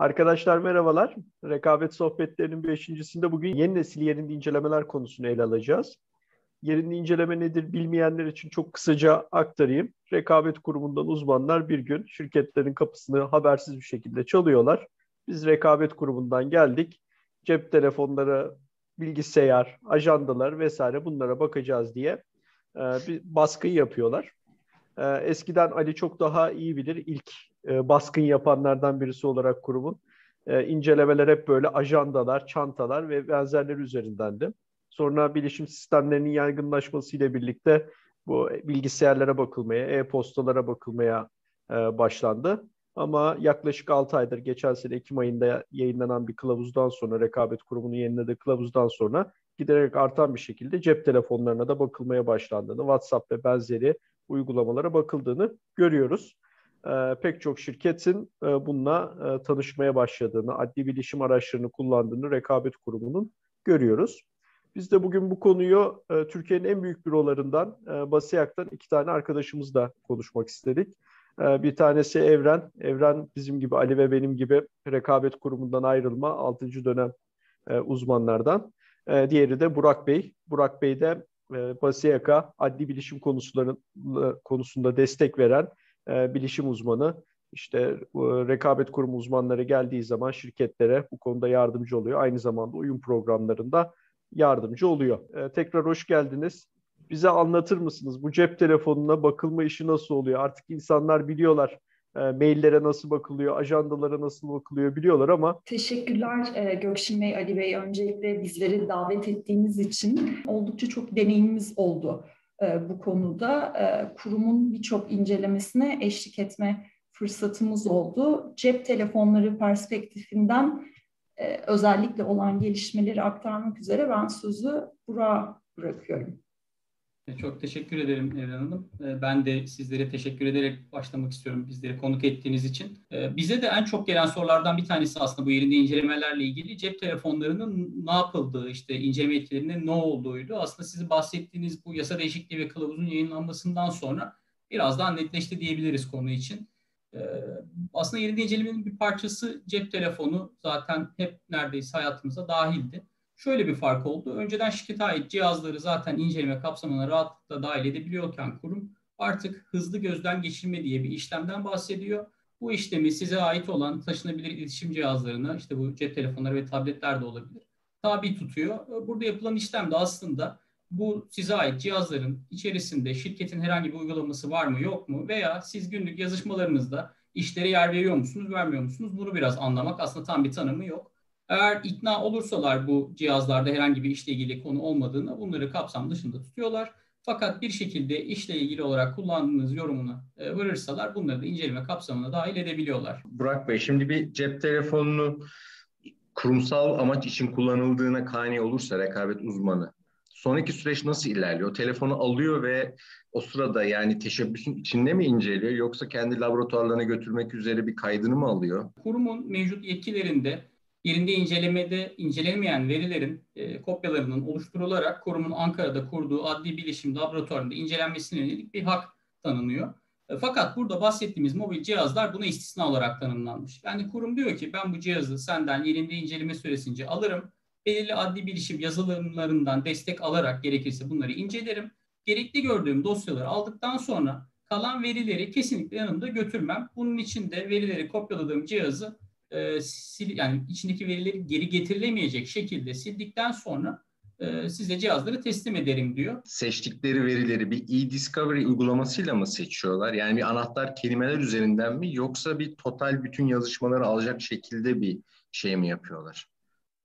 Arkadaşlar merhabalar. Rekabet sohbetlerinin beşincisinde bugün yeni nesil yerinde incelemeler konusunu ele alacağız. Yerinde inceleme nedir bilmeyenler için çok kısaca aktarayım. Rekabet kurumundan uzmanlar bir gün şirketlerin kapısını habersiz bir şekilde çalıyorlar. Biz rekabet kurumundan geldik. Cep telefonları, bilgisayar, ajandalar vesaire bunlara bakacağız diye e, bir baskıyı yapıyorlar. E, eskiden Ali çok daha iyi bilir. İlk e, baskın yapanlardan birisi olarak kurumun. E, incelemeler hep böyle ajandalar, çantalar ve benzerleri üzerindendi. Sonra bilişim sistemlerinin yaygınlaşmasıyla birlikte bu bilgisayarlara bakılmaya, e-postalara bakılmaya e, başlandı. Ama yaklaşık 6 aydır geçen sene Ekim ayında yayınlanan bir kılavuzdan sonra, rekabet kurumunun yayınladığı kılavuzdan sonra giderek artan bir şekilde cep telefonlarına da bakılmaya başlandığını, WhatsApp ve benzeri uygulamalara bakıldığını görüyoruz e, pek çok şirketin e, bununla e, tanışmaya başladığını, adli bilişim araçlarını kullandığını rekabet kurumunun görüyoruz. Biz de bugün bu konuyu e, Türkiye'nin en büyük bürolarından e, Basiyak'tan iki tane arkadaşımızla konuşmak istedik. E, bir tanesi Evren. Evren bizim gibi Ali ve benim gibi rekabet kurumundan ayrılma 6. dönem e, uzmanlardan. E, diğeri de Burak Bey. Burak Bey de e, Basiyak'a adli bilişim konusunda destek veren e, bilişim uzmanı. İşte e, rekabet kurumu uzmanları geldiği zaman şirketlere bu konuda yardımcı oluyor. Aynı zamanda uyum programlarında yardımcı oluyor. E, tekrar hoş geldiniz. Bize anlatır mısınız bu cep telefonuna bakılma işi nasıl oluyor? Artık insanlar biliyorlar e, maillere nasıl bakılıyor, ajandalara nasıl bakılıyor biliyorlar ama... Teşekkürler e, Gökşin Bey, Ali Bey. Öncelikle bizleri davet ettiğiniz için oldukça çok deneyimimiz oldu bu konuda. E, kurumun birçok incelemesine eşlik etme fırsatımız oldu. Cep telefonları perspektifinden e, özellikle olan gelişmeleri aktarmak üzere ben sözü Burak'a bırakıyorum. Çok teşekkür ederim Evren Hanım. Ee, ben de sizlere teşekkür ederek başlamak istiyorum bizleri konuk ettiğiniz için. Ee, bize de en çok gelen sorulardan bir tanesi aslında bu yerinde incelemelerle ilgili cep telefonlarının ne yapıldığı, işte inceleme etkilerinde ne olduğuydu. Aslında sizin bahsettiğiniz bu yasa değişikliği ve kılavuzun yayınlanmasından sonra biraz daha netleşti diyebiliriz konu için. Aslında yerinde incelemenin bir parçası cep telefonu zaten hep neredeyse hayatımıza dahildi. Şöyle bir fark oldu. Önceden şirkete ait cihazları zaten inceleme kapsamına rahatlıkla dahil edebiliyorken kurum artık hızlı gözden geçirme diye bir işlemden bahsediyor. Bu işlemi size ait olan taşınabilir iletişim cihazlarına, işte bu cep telefonları ve tabletler de olabilir, tabi tutuyor. Burada yapılan işlem de aslında bu size ait cihazların içerisinde şirketin herhangi bir uygulaması var mı yok mu veya siz günlük yazışmalarınızda işlere yer veriyor musunuz, vermiyor musunuz? Bunu biraz anlamak aslında tam bir tanımı yok. Eğer ikna olursalar bu cihazlarda herhangi bir işle ilgili konu olmadığını bunları kapsam dışında tutuyorlar. Fakat bir şekilde işle ilgili olarak kullandığınız yorumunu e, bunları da inceleme kapsamına dahil edebiliyorlar. Burak Bey şimdi bir cep telefonunu kurumsal amaç için kullanıldığına kani olursa rekabet uzmanı sonraki süreç nasıl ilerliyor? Telefonu alıyor ve o sırada yani teşebbüsün içinde mi inceliyor yoksa kendi laboratuvarlarına götürmek üzere bir kaydını mı alıyor? Kurumun mevcut yetkilerinde yerinde incelemede incelemeyen verilerin e, kopyalarının oluşturularak kurumun Ankara'da kurduğu adli bilişim laboratuvarında incelenmesine yönelik bir hak tanınıyor. E, fakat burada bahsettiğimiz mobil cihazlar buna istisna olarak tanımlanmış. Yani kurum diyor ki ben bu cihazı senden yerinde inceleme süresince alırım. Belirli adli bilişim yazılımlarından destek alarak gerekirse bunları incelerim. Gerekli gördüğüm dosyaları aldıktan sonra kalan verileri kesinlikle yanımda götürmem. Bunun için de verileri kopyaladığım cihazı e, sil, yani içindeki verileri geri getirilemeyecek şekilde sildikten sonra e, size cihazları teslim ederim diyor. Seçtikleri verileri bir e-discovery uygulamasıyla mı seçiyorlar? Yani bir anahtar kelimeler üzerinden mi yoksa bir total bütün yazışmaları alacak şekilde bir şey mi yapıyorlar?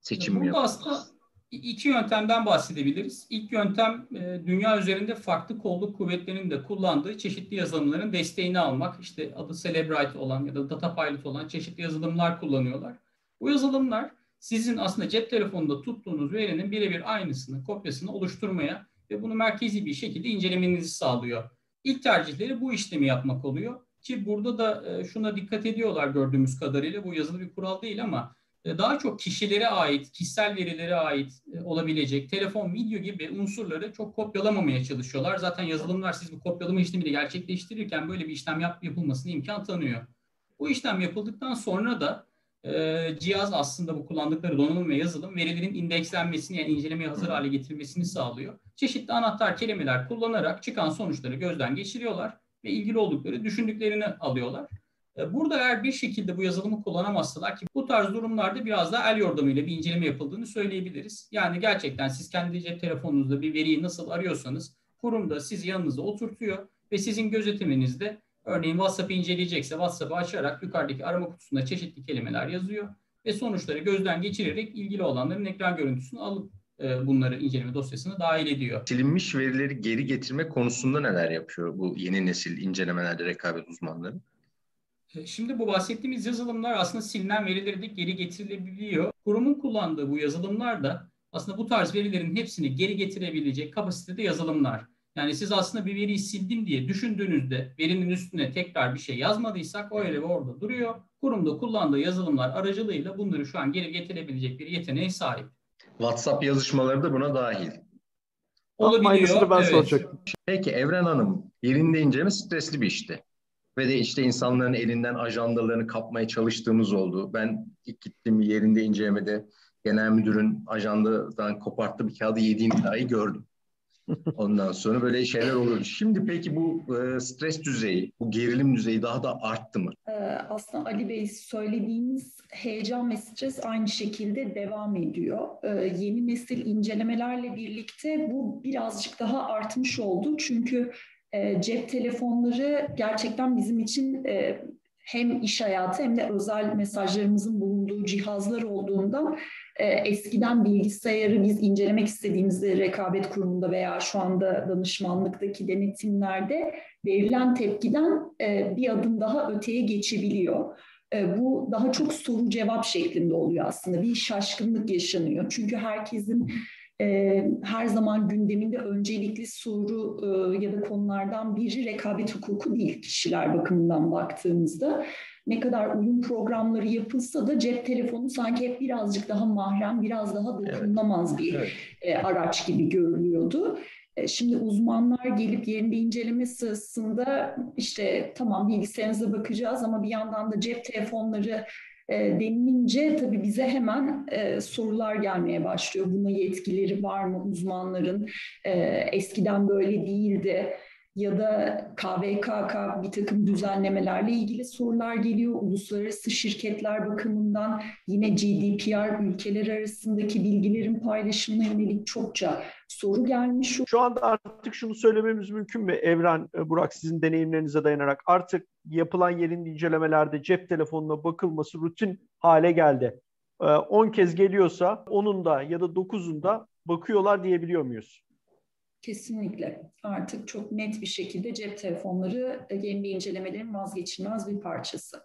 Seçim Burada mi yapıyorlar? aslında iki yöntemden bahsedebiliriz. İlk yöntem e, dünya üzerinde farklı kolluk kuvvetlerinin de kullandığı çeşitli yazılımların desteğini almak. İşte adı Celebrite olan ya da Data Pilot olan çeşitli yazılımlar kullanıyorlar. Bu yazılımlar sizin aslında cep telefonunda tuttuğunuz verinin birebir aynısını, kopyasını oluşturmaya ve bunu merkezi bir şekilde incelemenizi sağlıyor. İlk tercihleri bu işlemi yapmak oluyor. Ki burada da e, şuna dikkat ediyorlar gördüğümüz kadarıyla. Bu yazılı bir kural değil ama daha çok kişilere ait, kişisel verilere ait e, olabilecek telefon, video gibi unsurları çok kopyalamamaya çalışıyorlar. Zaten yazılımlar siz bu kopyalama işlemini gerçekleştirirken böyle bir işlem yap, yapılmasını imkan tanıyor. Bu işlem yapıldıktan sonra da e, cihaz aslında bu kullandıkları donanım ve yazılım verilerin indekslenmesini yani incelemeye hazır hale getirilmesini sağlıyor. Çeşitli anahtar kelimeler kullanarak çıkan sonuçları gözden geçiriyorlar ve ilgili oldukları düşündüklerini alıyorlar. E, burada eğer bir şekilde bu yazılımı kullanamazsalar ki bu tarz durumlarda biraz daha el yordamıyla bir inceleme yapıldığını söyleyebiliriz. Yani gerçekten siz kendi cep telefonunuzda bir veriyi nasıl arıyorsanız kurum da sizi yanınıza oturtuyor ve sizin gözetiminizde örneğin WhatsApp'ı inceleyecekse WhatsApp'ı açarak yukarıdaki arama kutusunda çeşitli kelimeler yazıyor ve sonuçları gözden geçirerek ilgili olanların ekran görüntüsünü alıp e, bunları inceleme dosyasına dahil ediyor. Silinmiş verileri geri getirme konusunda neler yapıyor bu yeni nesil incelemelerde rekabet uzmanları? Şimdi bu bahsettiğimiz yazılımlar aslında silinen verileri de geri getirilebiliyor. Kurumun kullandığı bu yazılımlar da aslında bu tarz verilerin hepsini geri getirebilecek kapasitede yazılımlar. Yani siz aslında bir veriyi sildim diye düşündüğünüzde verinin üstüne tekrar bir şey yazmadıysak o veri orada duruyor. Kurumda kullandığı yazılımlar aracılığıyla bunları şu an geri getirebilecek bir yeteneğe sahip. WhatsApp yazışmaları da buna dahil. Olabiliyor. Aynısını ben evet. soracaktım. Peki Evren Hanım, yerinde inceleme stresli bir işti. Ve de işte insanların elinden ajandalarını kapmaya çalıştığımız oldu. Ben ilk gittiğim yerinde incelemede genel müdürün ajandadan koparttığı bir kağıdı yediğini dahi gördüm. Ondan sonra böyle şeyler oluyor. Şimdi peki bu e, stres düzeyi, bu gerilim düzeyi daha da arttı mı? Ee, aslında Ali Bey söylediğiniz heyecan ve stres aynı şekilde devam ediyor. Ee, yeni nesil incelemelerle birlikte bu birazcık daha artmış oldu. Çünkü e, cep telefonları gerçekten bizim için e, hem iş hayatı hem de özel mesajlarımızın bulunduğu cihazlar olduğundan e, eskiden bilgisayarı biz incelemek istediğimizde rekabet kurumunda veya şu anda danışmanlıktaki denetimlerde verilen tepkiden bir adım daha öteye geçebiliyor. Bu daha çok soru cevap şeklinde oluyor aslında. Bir şaşkınlık yaşanıyor. Çünkü herkesin e, her zaman gündeminde öncelikli soru e, ya da konulardan biri rekabet hukuku değil kişiler bakımından baktığımızda. Ne kadar uyum programları yapılsa da cep telefonu sanki hep birazcık daha mahrem, biraz daha dokunulmaz evet. bir evet. E, araç gibi görülüyordu. E, şimdi uzmanlar gelip yerinde inceleme sırasında işte tamam bilgisayarınıza bakacağız ama bir yandan da cep telefonları e, denilince tabii bize hemen e, sorular gelmeye başlıyor. Buna yetkileri var mı uzmanların? E, eskiden böyle değildi ya da KVKK bir takım düzenlemelerle ilgili sorular geliyor. Uluslararası şirketler bakımından yine GDPR ülkeler arasındaki bilgilerin paylaşımına yönelik çokça soru gelmiş. Şu anda artık şunu söylememiz mümkün mü Evren, e, Burak sizin deneyimlerinize dayanarak artık yapılan yerin incelemelerde cep telefonuna bakılması rutin hale geldi. 10 e, kez geliyorsa onun da ya da 9'unda bakıyorlar diyebiliyor muyuz? Kesinlikle. Artık çok net bir şekilde cep telefonları e, yeni incelemelerin vazgeçilmez bir parçası.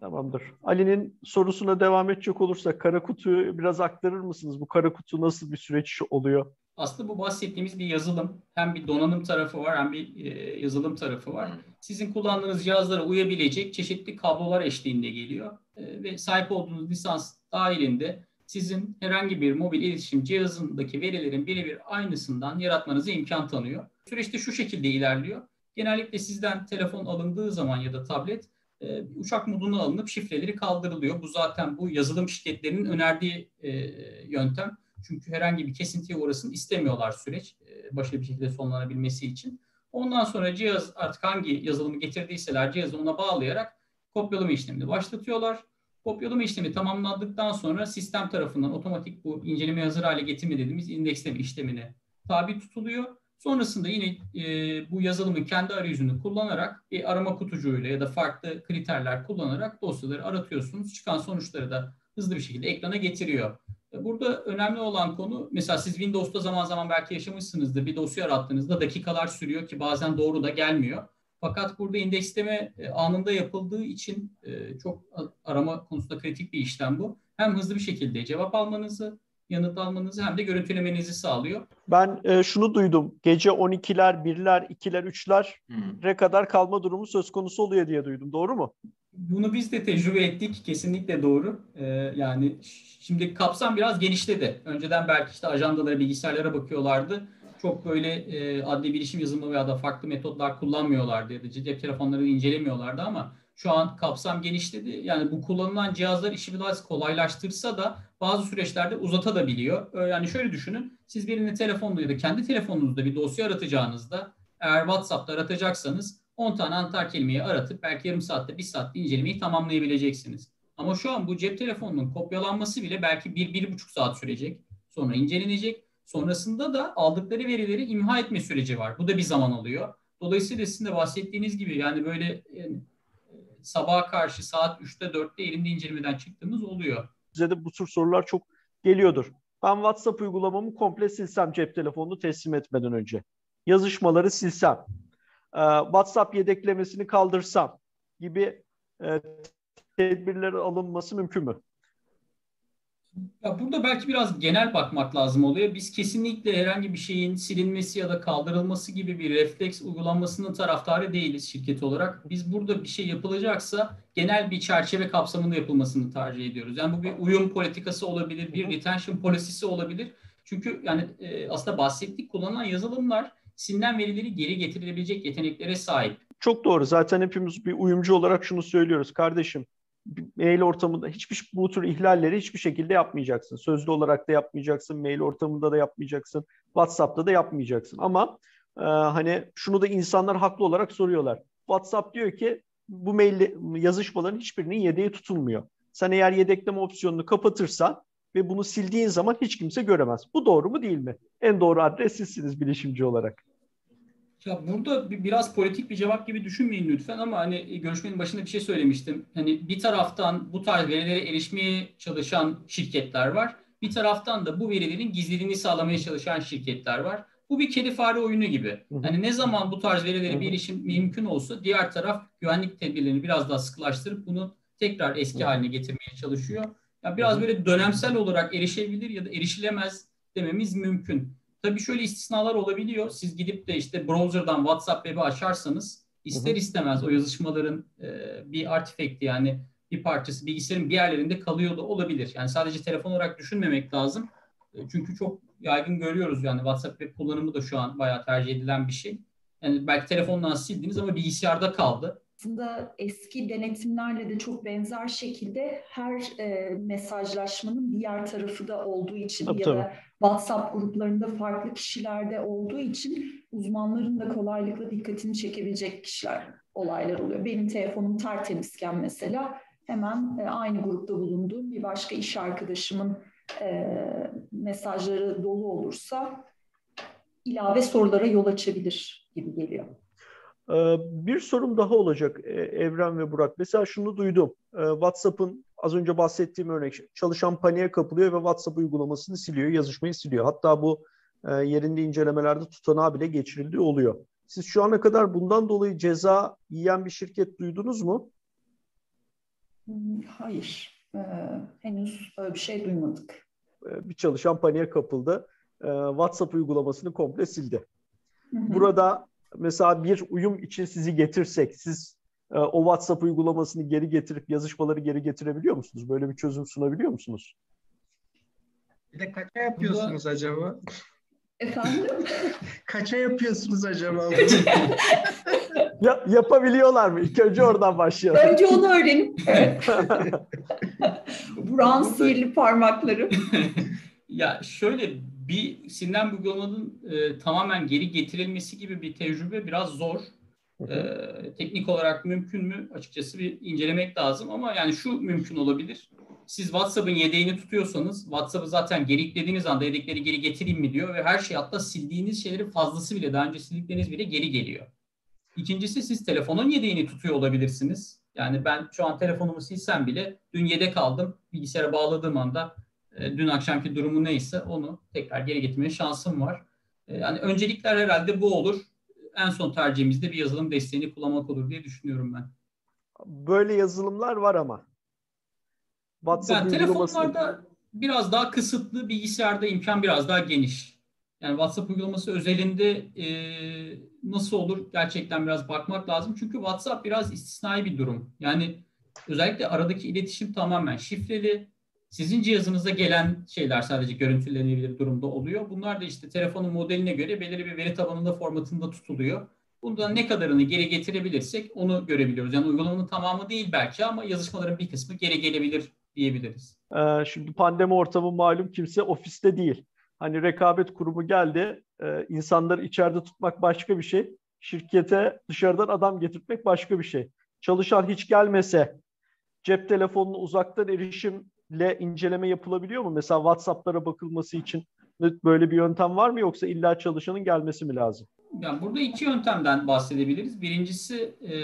Tamamdır. Ali'nin sorusuna devam edecek olursak kara kutuyu biraz aktarır mısınız? Bu kara kutu nasıl bir süreç oluyor? Aslında bu bahsettiğimiz bir yazılım. Hem bir donanım tarafı var hem bir e, yazılım tarafı var. Sizin kullandığınız cihazlara uyabilecek çeşitli kablolar eşliğinde geliyor. E, ve sahip olduğunuz lisans dahilinde sizin herhangi bir mobil iletişim cihazındaki verilerin birebir aynısından yaratmanıza imkan tanıyor. Süreçte şu şekilde ilerliyor. Genellikle sizden telefon alındığı zaman ya da tablet e, uçak moduna alınıp şifreleri kaldırılıyor. Bu zaten bu yazılım şirketlerinin önerdiği e, yöntem. Çünkü herhangi bir kesintiye uğrasın istemiyorlar süreç e, başarılı bir şekilde sonlanabilmesi için. Ondan sonra cihaz artık hangi yazılımı getirdiyseler cihazı ona bağlayarak kopyalama işlemini başlatıyorlar. Kopyalama işlemi tamamlandıktan sonra sistem tarafından otomatik bu incelemeye hazır hale getirme dediğimiz indeksleme işlemine tabi tutuluyor. Sonrasında yine e, bu yazılımı kendi arayüzünü kullanarak bir arama kutucuğuyla ya da farklı kriterler kullanarak dosyaları aratıyorsunuz. Çıkan sonuçları da hızlı bir şekilde ekrana getiriyor. E, burada önemli olan konu mesela siz Windows'ta zaman zaman belki yaşamışsınızdır. Bir dosya arattığınızda dakikalar sürüyor ki bazen doğru da gelmiyor. Fakat burada indeksleme e, anında yapıldığı için e, çok arama konusunda kritik bir işlem bu. Hem hızlı bir şekilde cevap almanızı, yanıt almanızı hem de görüntülemenizi sağlıyor. Ben e, şunu duydum. Gece 12'ler, 1'ler, 2'ler, 3'ler hmm. kadar kalma durumu söz konusu oluyor diye duydum. Doğru mu? Bunu biz de tecrübe ettik. Kesinlikle doğru. Ee, yani şimdi kapsam biraz genişledi. Önceden belki işte ajandalara, bilgisayarlara bakıyorlardı çok böyle e, adli bilişim yazılımı veya da farklı metotlar kullanmıyorlardı ya da cep telefonlarını incelemiyorlardı ama şu an kapsam genişledi. Yani bu kullanılan cihazlar işi biraz kolaylaştırsa da bazı süreçlerde uzatabiliyor. Yani şöyle düşünün. Siz birini telefonla ya da kendi telefonunuzda bir dosya aratacağınızda eğer WhatsApp'ta aratacaksanız 10 tane anahtar kelimeyi aratıp belki yarım saatte, bir saatte incelemeyi tamamlayabileceksiniz. Ama şu an bu cep telefonunun kopyalanması bile belki bir, bir buçuk saat sürecek. Sonra incelenecek. Sonrasında da aldıkları verileri imha etme süreci var. Bu da bir zaman alıyor. Dolayısıyla sizin de bahsettiğiniz gibi yani böyle yani, sabaha karşı saat 3'te 4'te elinde incelemeden çıktığımız oluyor. Bize de bu tür sorular çok geliyordur. Ben WhatsApp uygulamamı komple silsem cep telefonunu teslim etmeden önce. Yazışmaları silsem. WhatsApp yedeklemesini kaldırsam gibi tedbirler alınması mümkün mü? Ya burada belki biraz genel bakmak lazım oluyor. Biz kesinlikle herhangi bir şeyin silinmesi ya da kaldırılması gibi bir refleks uygulanmasının taraftarı değiliz şirket olarak. Biz burada bir şey yapılacaksa genel bir çerçeve kapsamında yapılmasını tercih ediyoruz. Yani bu bir uyum politikası olabilir, bir retention policy'si olabilir. Çünkü yani e, aslında bahsettik kullanılan yazılımlar silinen verileri geri getirilebilecek yeteneklere sahip. Çok doğru. Zaten hepimiz bir uyumcu olarak şunu söylüyoruz. Kardeşim mail ortamında hiçbir bu tür ihlalleri hiçbir şekilde yapmayacaksın. Sözlü olarak da yapmayacaksın, mail ortamında da yapmayacaksın, WhatsApp'ta da yapmayacaksın. Ama e, hani şunu da insanlar haklı olarak soruyorlar. WhatsApp diyor ki bu mail yazışmaların hiçbirinin yedeği tutulmuyor. Sen eğer yedekleme opsiyonunu kapatırsan ve bunu sildiğin zaman hiç kimse göremez. Bu doğru mu değil mi? En doğru adres sizsiniz bilişimci olarak. Ya burada biraz politik bir cevap gibi düşünmeyin lütfen ama hani e, görüşmenin başında bir şey söylemiştim. Hani bir taraftan bu tarz verilere erişmeye çalışan şirketler var. Bir taraftan da bu verilerin gizliliğini sağlamaya çalışan şirketler var. Bu bir kedi fare oyunu gibi. Hani ne zaman bu tarz verilere bir erişim mümkün olsa diğer taraf güvenlik tedbirlerini biraz daha sıkılaştırıp bunu tekrar eski haline getirmeye çalışıyor. Ya biraz böyle dönemsel olarak erişebilir ya da erişilemez dememiz mümkün. Tabii şöyle istisnalar olabiliyor. Siz gidip de işte browser'dan WhatsApp web'i açarsanız ister istemez o yazışmaların e, bir artifekti yani bir parçası bilgisayarın bir yerlerinde kalıyor da olabilir. Yani sadece telefon olarak düşünmemek lazım. E, çünkü çok yaygın görüyoruz yani WhatsApp web kullanımı da şu an bayağı tercih edilen bir şey. Yani belki telefondan sildiniz ama bilgisayarda kaldı aslında eski denetimlerle de çok benzer şekilde her e, mesajlaşmanın diğer tarafı da olduğu için tabii, ya tabii. da WhatsApp gruplarında farklı kişilerde olduğu için uzmanların da kolaylıkla dikkatini çekebilecek kişiler olaylar oluyor. Benim telefonum tertemizken mesela hemen e, aynı grupta bulunduğum bir başka iş arkadaşımın e, mesajları dolu olursa ilave sorulara yol açabilir gibi geliyor. Ee, bir sorum daha olacak e, Evren ve Burak. Mesela şunu duydum. Ee, WhatsApp'ın az önce bahsettiğim örnek çalışan paniğe kapılıyor ve WhatsApp uygulamasını siliyor, yazışmayı siliyor. Hatta bu e, yerinde incelemelerde tutanağı bile geçirildiği oluyor. Siz şu ana kadar bundan dolayı ceza yiyen bir şirket duydunuz mu? Hmm, hayır. Ee, henüz öyle bir şey duymadık. Bir çalışan paniğe kapıldı. WhatsApp uygulamasını komple sildi. Burada mesela bir uyum için sizi getirsek, siz e, o WhatsApp uygulamasını geri getirip yazışmaları geri getirebiliyor musunuz? Böyle bir çözüm sunabiliyor musunuz? Bir de kaça yapıyorsunuz acaba? Efendim? kaça yapıyorsunuz acaba? ya, yapabiliyorlar mı? İlk önce oradan başlayalım. Önce onu öğrenin. Buran sihirli parmakları. ya şöyle bir silinen uygulamanın e, tamamen geri getirilmesi gibi bir tecrübe biraz zor. E, teknik olarak mümkün mü? Açıkçası bir incelemek lazım ama yani şu mümkün olabilir. Siz WhatsApp'ın yedeğini tutuyorsanız WhatsApp'ı zaten geri yüklediğiniz anda yedekleri geri getireyim mi diyor ve her şey hatta sildiğiniz şeylerin fazlası bile daha önce sildikleriniz bile geri geliyor. İkincisi siz telefonun yedeğini tutuyor olabilirsiniz. Yani ben şu an telefonumu silsem bile dün yedek aldım. Bilgisayara bağladığım anda e, dün akşamki durumu neyse onu tekrar geri getirmeye şansım var. E, yani öncelikler herhalde bu olur. En son tercihimizde bir yazılım desteğini kullanmak olur diye düşünüyorum ben. Böyle yazılımlar var ama. WhatsApp yani telefonlarda biraz daha kısıtlı, bilgisayarda imkan biraz daha geniş. Yani WhatsApp uygulaması özelinde e, nasıl olur gerçekten biraz bakmak lazım. Çünkü WhatsApp biraz istisnai bir durum. Yani özellikle aradaki iletişim tamamen şifreli Sizin cihazınıza gelen şeyler sadece görüntülenebilir durumda oluyor. Bunlar da işte telefonun modeline göre belirli bir veri tabanında formatında tutuluyor. Bundan ne kadarını geri getirebilirsek onu görebiliyoruz. Yani uygulamanın tamamı değil belki ama yazışmaların bir kısmı geri gelebilir diyebiliriz. Ee, şimdi pandemi ortamı malum kimse ofiste değil. Hani rekabet kurumu geldi, e, insanları içeride tutmak başka bir şey. Şirkete dışarıdan adam getirmek başka bir şey. Çalışan hiç gelmese cep telefonunu uzaktan erişimle inceleme yapılabiliyor mu? Mesela WhatsApp'lara bakılması için böyle bir yöntem var mı yoksa illa çalışanın gelmesi mi lazım? Yani burada iki yöntemden bahsedebiliriz. Birincisi e,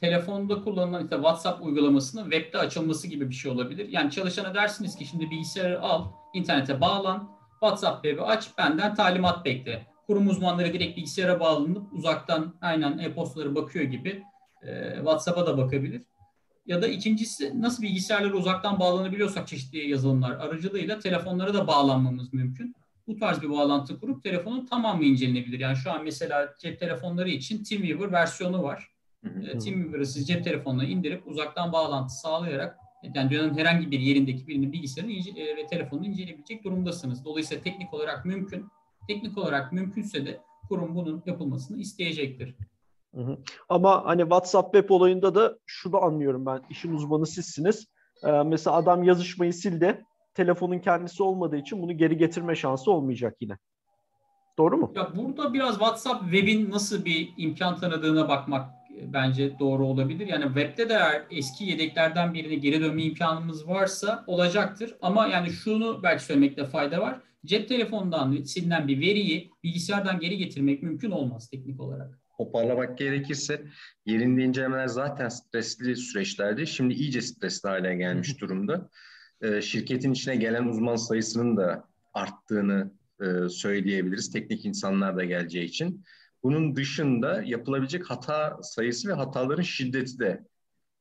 telefonda kullanılan işte WhatsApp uygulamasının webde açılması gibi bir şey olabilir. Yani çalışana dersiniz ki şimdi bilgisayarı al, internete bağlan, WhatsApp web'i aç, benden talimat bekle. Kurum uzmanları direkt bilgisayara bağlanıp uzaktan aynen e-postaları bakıyor gibi e, WhatsApp'a da bakabilir. Ya da ikincisi nasıl bilgisayarlara uzaktan bağlanabiliyorsak çeşitli yazılımlar aracılığıyla telefonlara da bağlanmamız mümkün bu tarz bir bağlantı kurup telefonun tamamı incelenebilir. Yani şu an mesela cep telefonları için TeamViewer versiyonu var. E, TeamViewer'ı siz cep telefonuna indirip uzaktan bağlantı sağlayarak yani dünyanın herhangi bir yerindeki birinin bilgisayarını e, ve telefonunu inceleyebilecek durumdasınız. Dolayısıyla teknik olarak mümkün. Teknik olarak mümkünse de kurum bunun yapılmasını isteyecektir. Hı hı. Ama hani WhatsApp web olayında da şunu anlıyorum ben. İşin uzmanı sizsiniz. Ee, mesela adam yazışmayı sildi telefonun kendisi olmadığı için bunu geri getirme şansı olmayacak yine. Doğru mu? Ya burada biraz WhatsApp web'in nasıl bir imkan tanıdığına bakmak e, bence doğru olabilir. Yani web'de de eğer eski yedeklerden birine geri dönme imkanımız varsa olacaktır. Ama yani şunu belki söylemekte fayda var. Cep telefonundan silinen bir veriyi bilgisayardan geri getirmek mümkün olmaz teknik olarak. Toparlamak gerekirse yerinde incelemeler zaten stresli süreçlerdi. Şimdi iyice stresli hale gelmiş durumda. E, şirketin içine gelen uzman sayısının da arttığını e, söyleyebiliriz. Teknik insanlar da geleceği için. Bunun dışında yapılabilecek hata sayısı ve hataların şiddeti de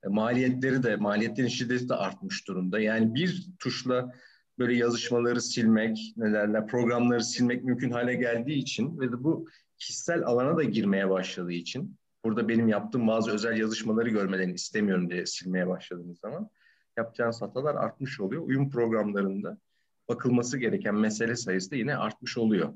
e, maliyetleri de maliyetlerin şiddeti de artmış durumda. Yani bir tuşla böyle yazışmaları silmek, ne derler, programları silmek mümkün hale geldiği için ve de bu kişisel alana da girmeye başladığı için burada benim yaptığım bazı özel yazışmaları görmelerini istemiyorum diye silmeye başladığımız zaman yapacağınız hatalar artmış oluyor. Uyum programlarında bakılması gereken mesele sayısı da yine artmış oluyor.